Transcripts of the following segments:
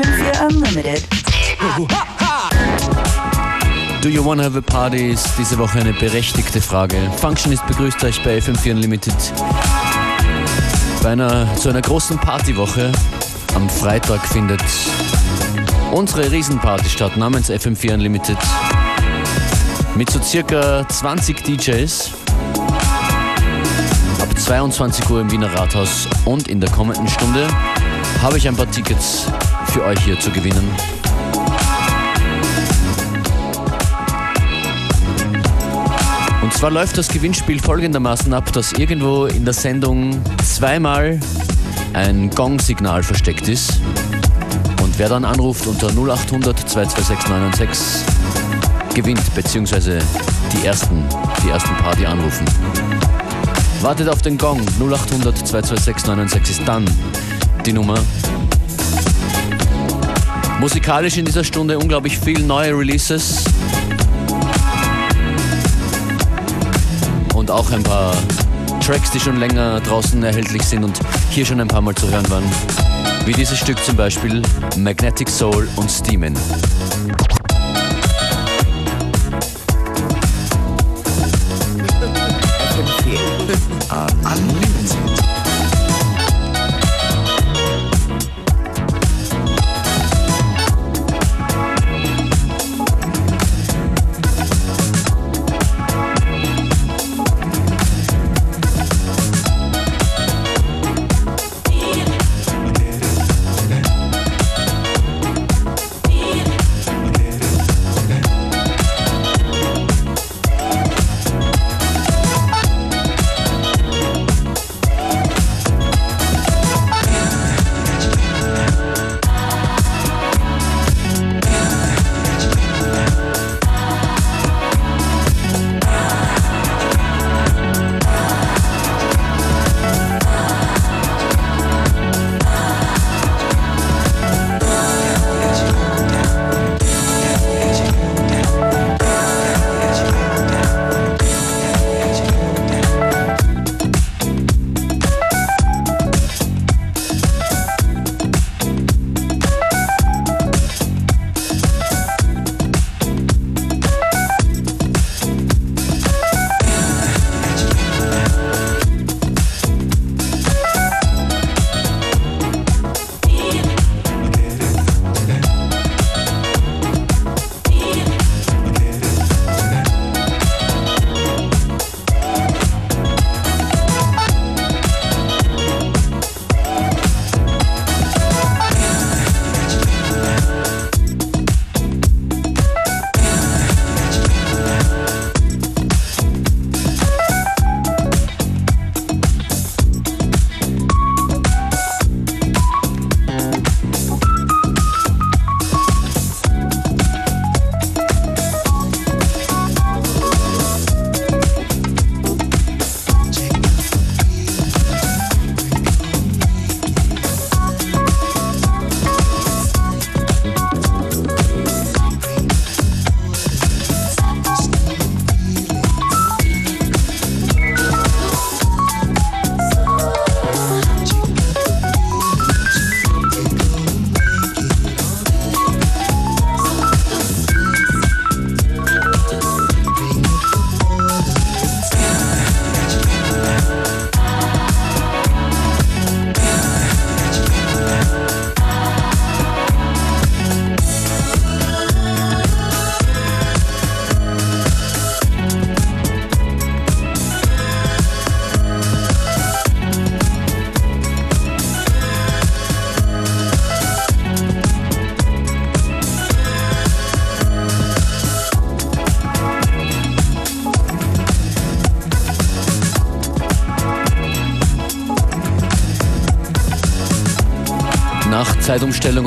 FM4 Unlimited. Do you wanna have a party ist diese Woche eine berechtigte Frage. Functionist begrüßt euch bei FM4 Unlimited bei einer, zu einer großen Partywoche. Am Freitag findet unsere Riesenparty statt namens FM4 Unlimited mit so circa 20 DJs. Ab 22 Uhr im Wiener Rathaus und in der kommenden Stunde habe ich ein paar Tickets für euch hier zu gewinnen. Und zwar läuft das Gewinnspiel folgendermaßen ab, dass irgendwo in der Sendung zweimal ein Gong-Signal versteckt ist. Und wer dann anruft unter 0800 226 996 gewinnt, beziehungsweise die ersten, die ersten paar, die anrufen. Wartet auf den Gong 0800 226 996 ist dann die Nummer. Musikalisch in dieser Stunde unglaublich viel neue Releases. Und auch ein paar Tracks, die schon länger draußen erhältlich sind und hier schon ein paar Mal zu hören waren. Wie dieses Stück zum Beispiel Magnetic Soul und Steamin'.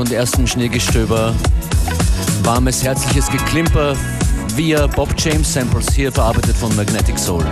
Und ersten Schneegestöber. Warmes, herzliches Geklimper via Bob James Samples, hier verarbeitet von Magnetic Soul.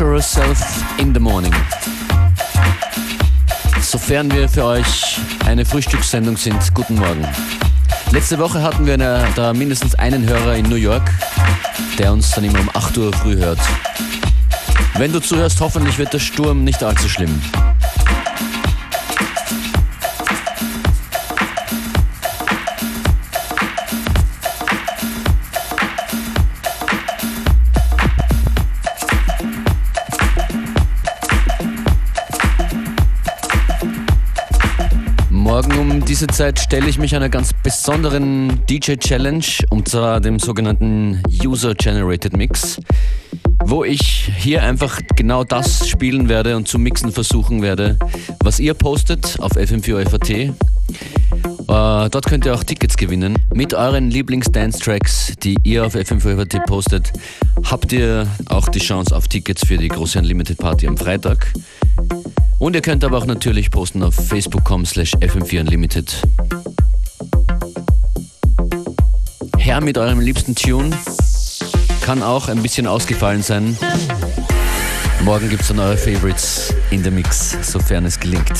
Natural Self in the Morning. Sofern wir für euch eine Frühstückssendung sind, guten Morgen. Letzte Woche hatten wir eine, da mindestens einen Hörer in New York, der uns dann immer um 8 Uhr früh hört. Wenn du zuhörst, hoffentlich wird der Sturm nicht allzu schlimm. Diese Zeit stelle ich mich einer ganz besonderen DJ-Challenge, und zwar dem sogenannten User Generated Mix, wo ich hier einfach genau das spielen werde und zu mixen versuchen werde, was ihr postet auf FM4FAT. Äh, dort könnt ihr auch Tickets gewinnen. Mit euren Lieblings-Dance-Tracks, die ihr auf FM4FAT postet, habt ihr auch die Chance auf Tickets für die große Unlimited Party am Freitag. Und ihr könnt aber auch natürlich posten auf facebook.com slash fm4unlimited. Her mit eurem liebsten Tune. Kann auch ein bisschen ausgefallen sein. Morgen gibt es dann eure Favorites in der Mix, sofern es gelingt.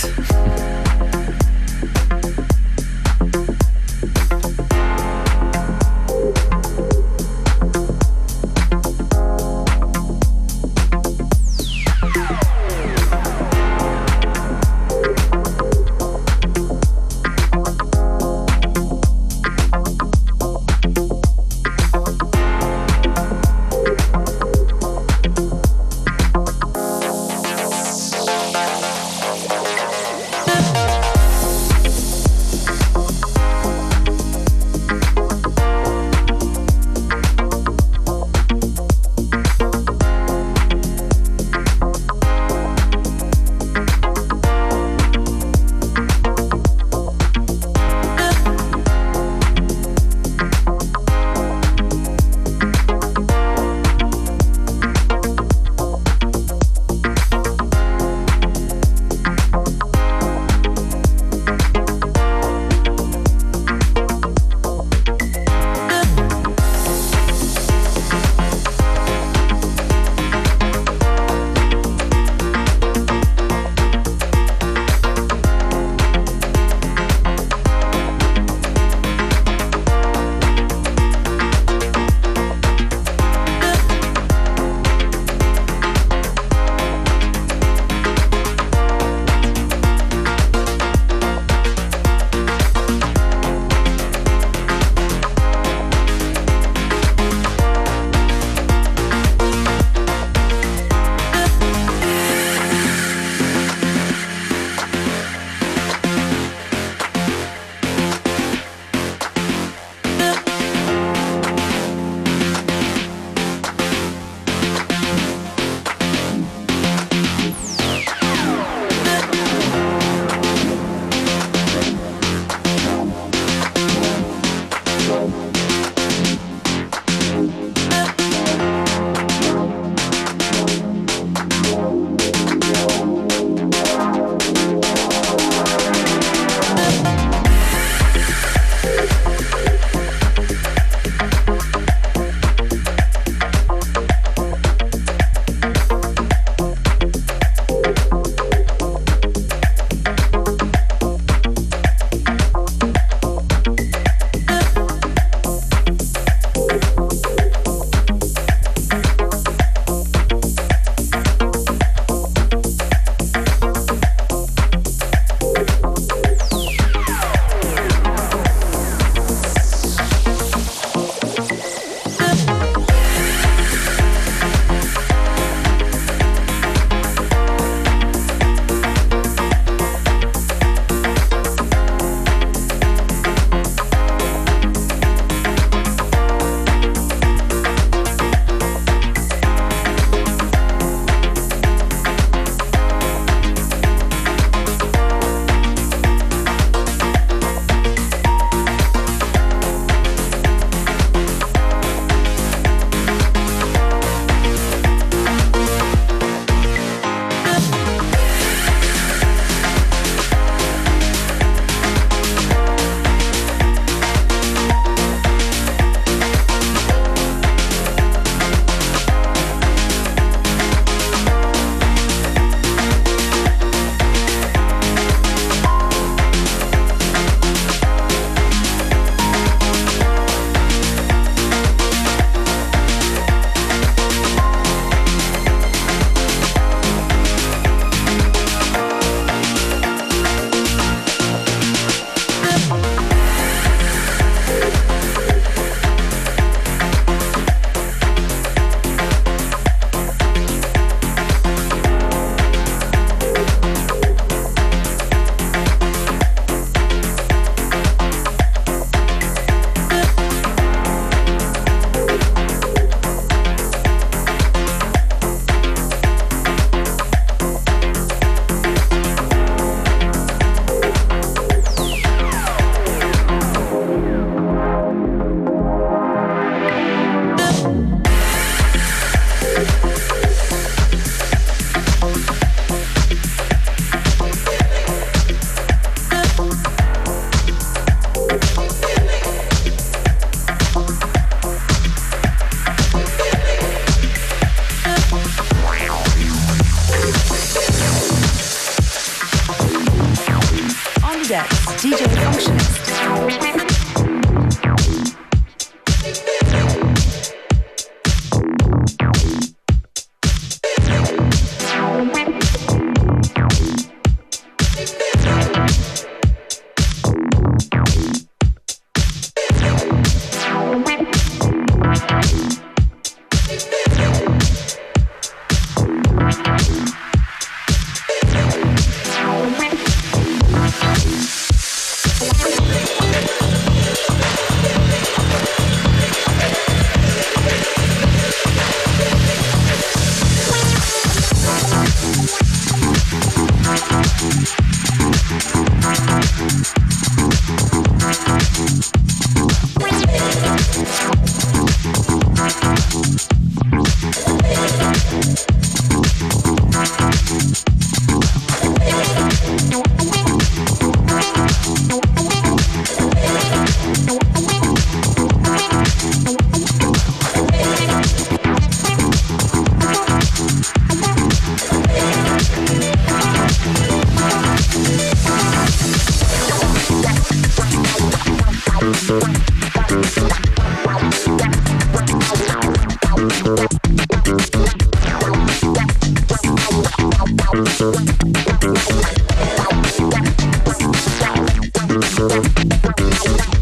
Thank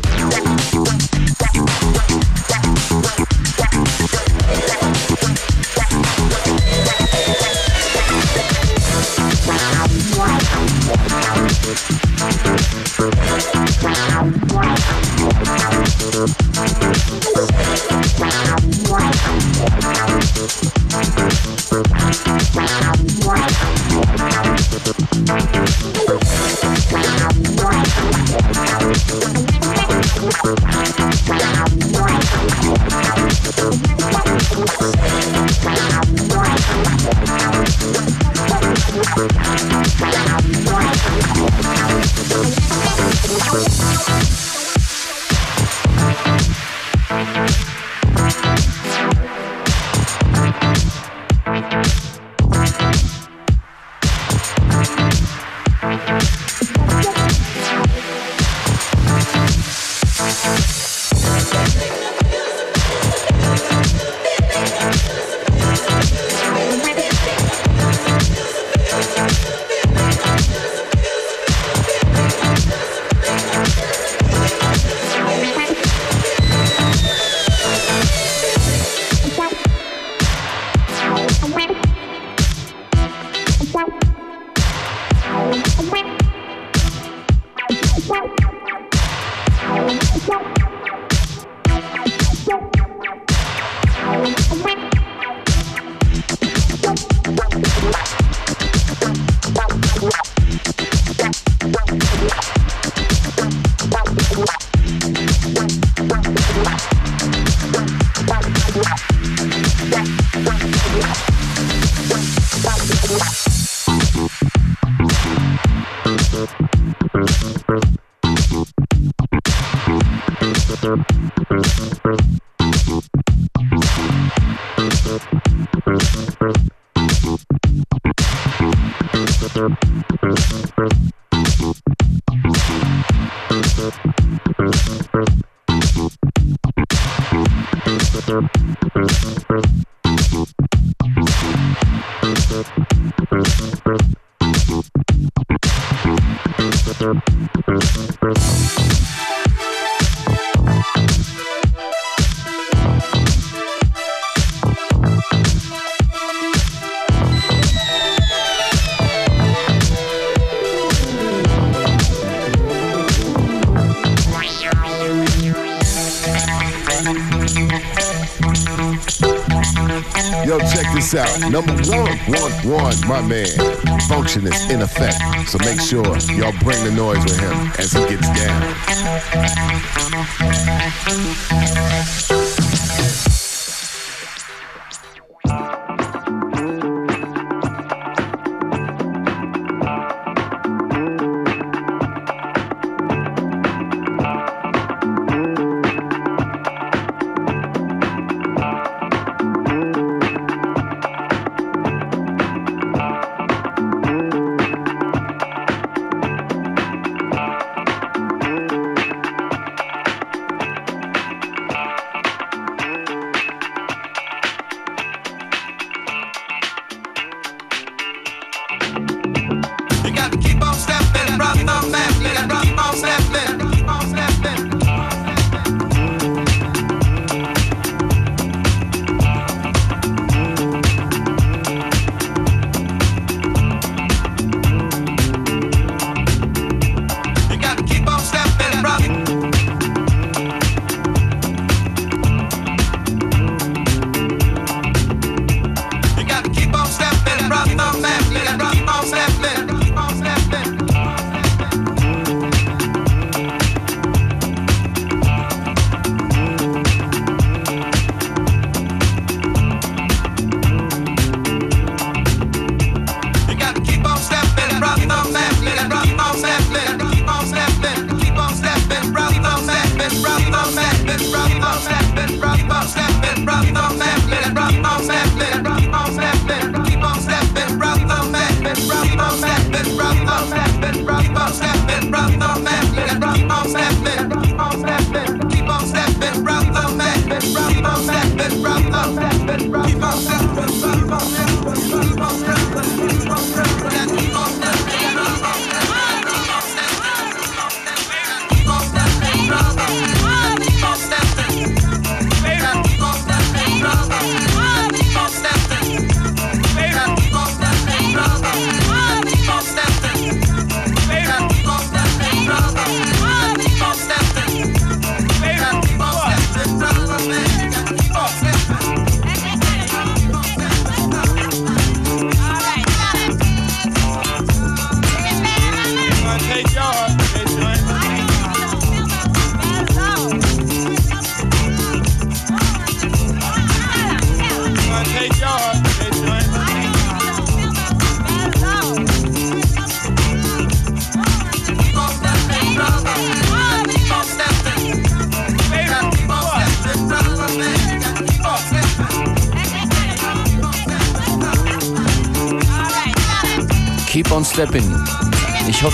you. Number one, one, one, my man. Functionist in effect. So make sure y'all bring the noise with him as he gets down.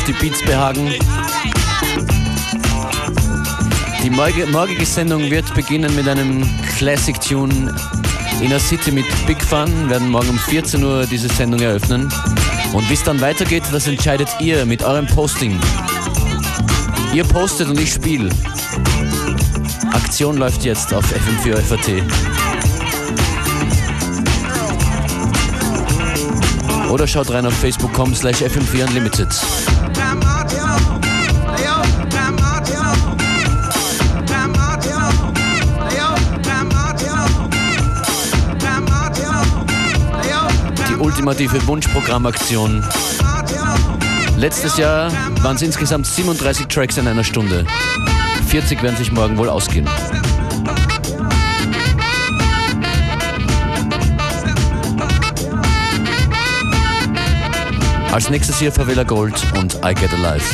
Die Beats behagen. Die morgige Sendung wird beginnen mit einem Classic Tune Inner City mit Big Fun. Wir werden morgen um 14 Uhr diese Sendung eröffnen. Und wie es dann weitergeht, das entscheidet ihr mit eurem Posting. Ihr postet und ich spiele. Aktion läuft jetzt auf FM4 FAT. Oder schaut rein auf facebook.com slash FM4 Unlimited. Die ultimative Wunschprogrammaktion. Letztes Jahr waren es insgesamt 37 Tracks in einer Stunde. 40 werden sich morgen wohl ausgehen. Als nächstes hier Favela Gold und I Get Alive.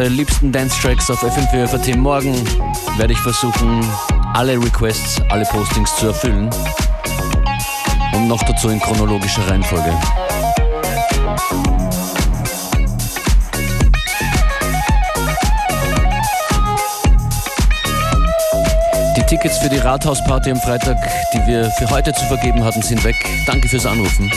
Eure liebsten Dance-Tracks auf FM4 FAT. Morgen werde ich versuchen, alle Requests, alle Postings zu erfüllen. Und noch dazu in chronologischer Reihenfolge. Die Tickets für die Rathausparty am Freitag, die wir für heute zu vergeben hatten, sind weg. Danke fürs Anrufen.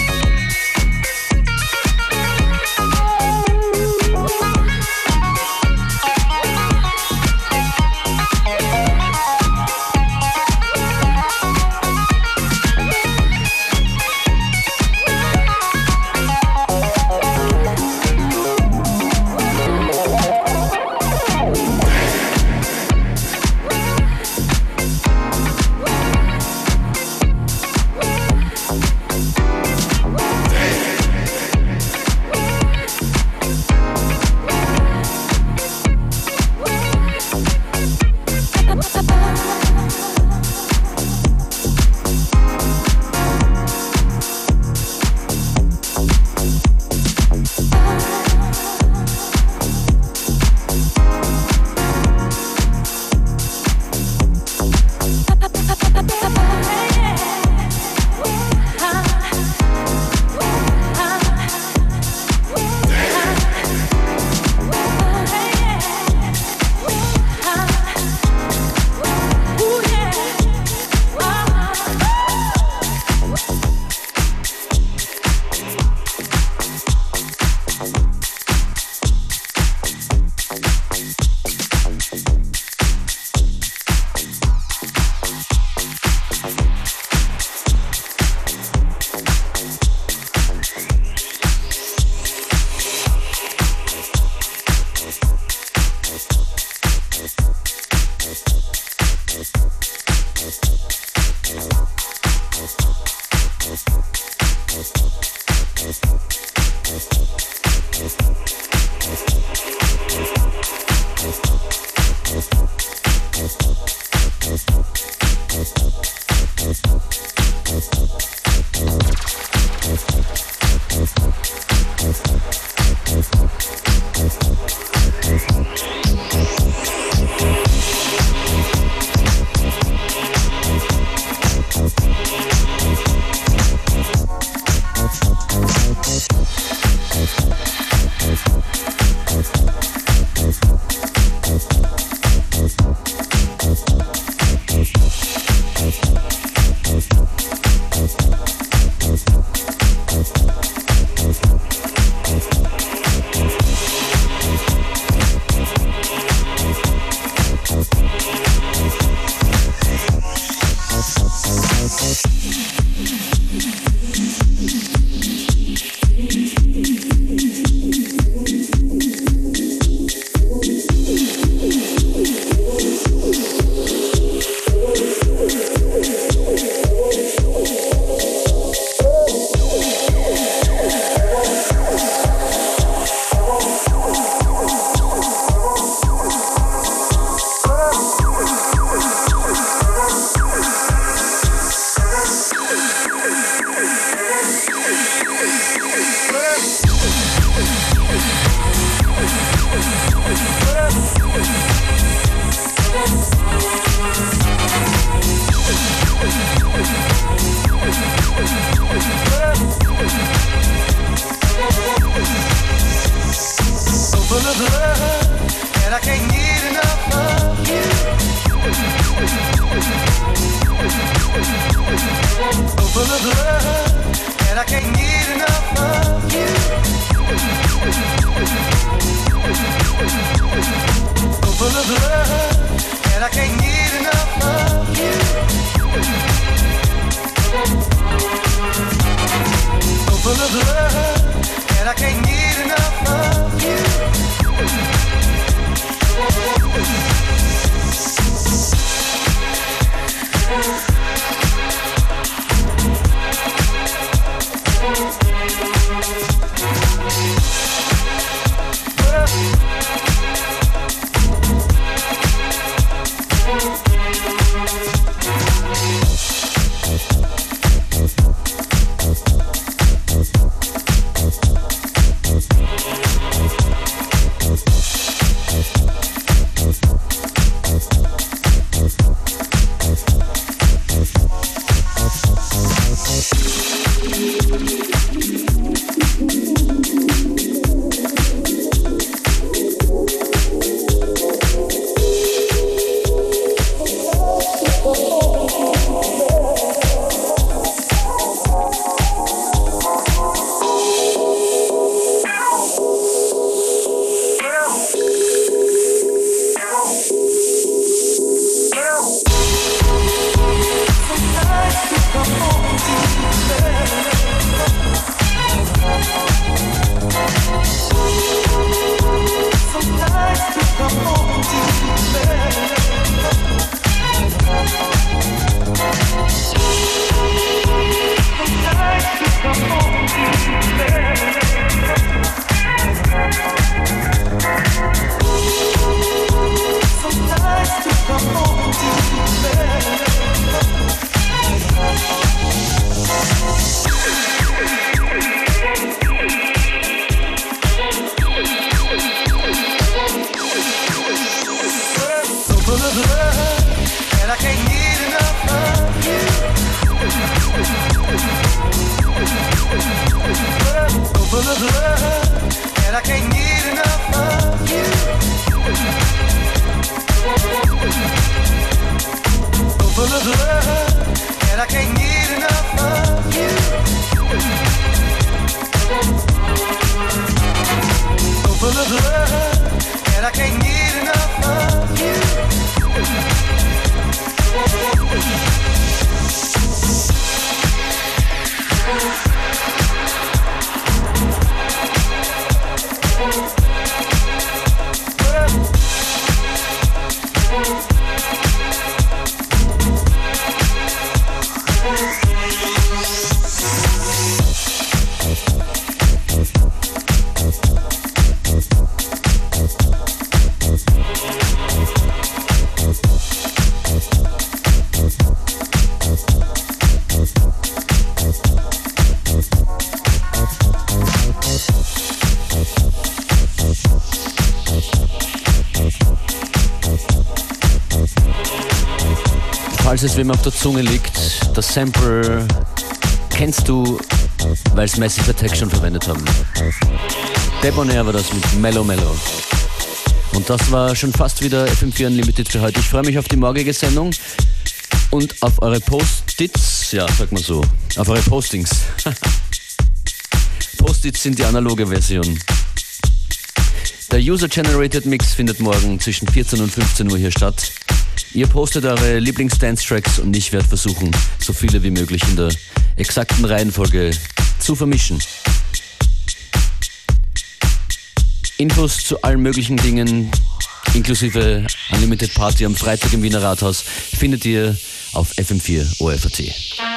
Falls es wem auf der Zunge liegt, das Sample kennst du, weil es Massive Attack schon verwendet haben. Debonair war das mit Mellow Mellow. Und das war schon fast wieder FM4 Unlimited für heute. Ich freue mich auf die morgige Sendung und auf eure Post-its, ja, sag mal so, auf eure Postings. Post-its sind die analoge Version. Der User-Generated Mix findet morgen zwischen 14 und 15 Uhr hier statt. Ihr postet eure Lieblings-Dance-Tracks und ich werde versuchen, so viele wie möglich in der exakten Reihenfolge zu vermischen. Infos zu allen möglichen Dingen, inklusive Unlimited Party am Freitag im Wiener Rathaus, findet ihr auf FM4 OFAT.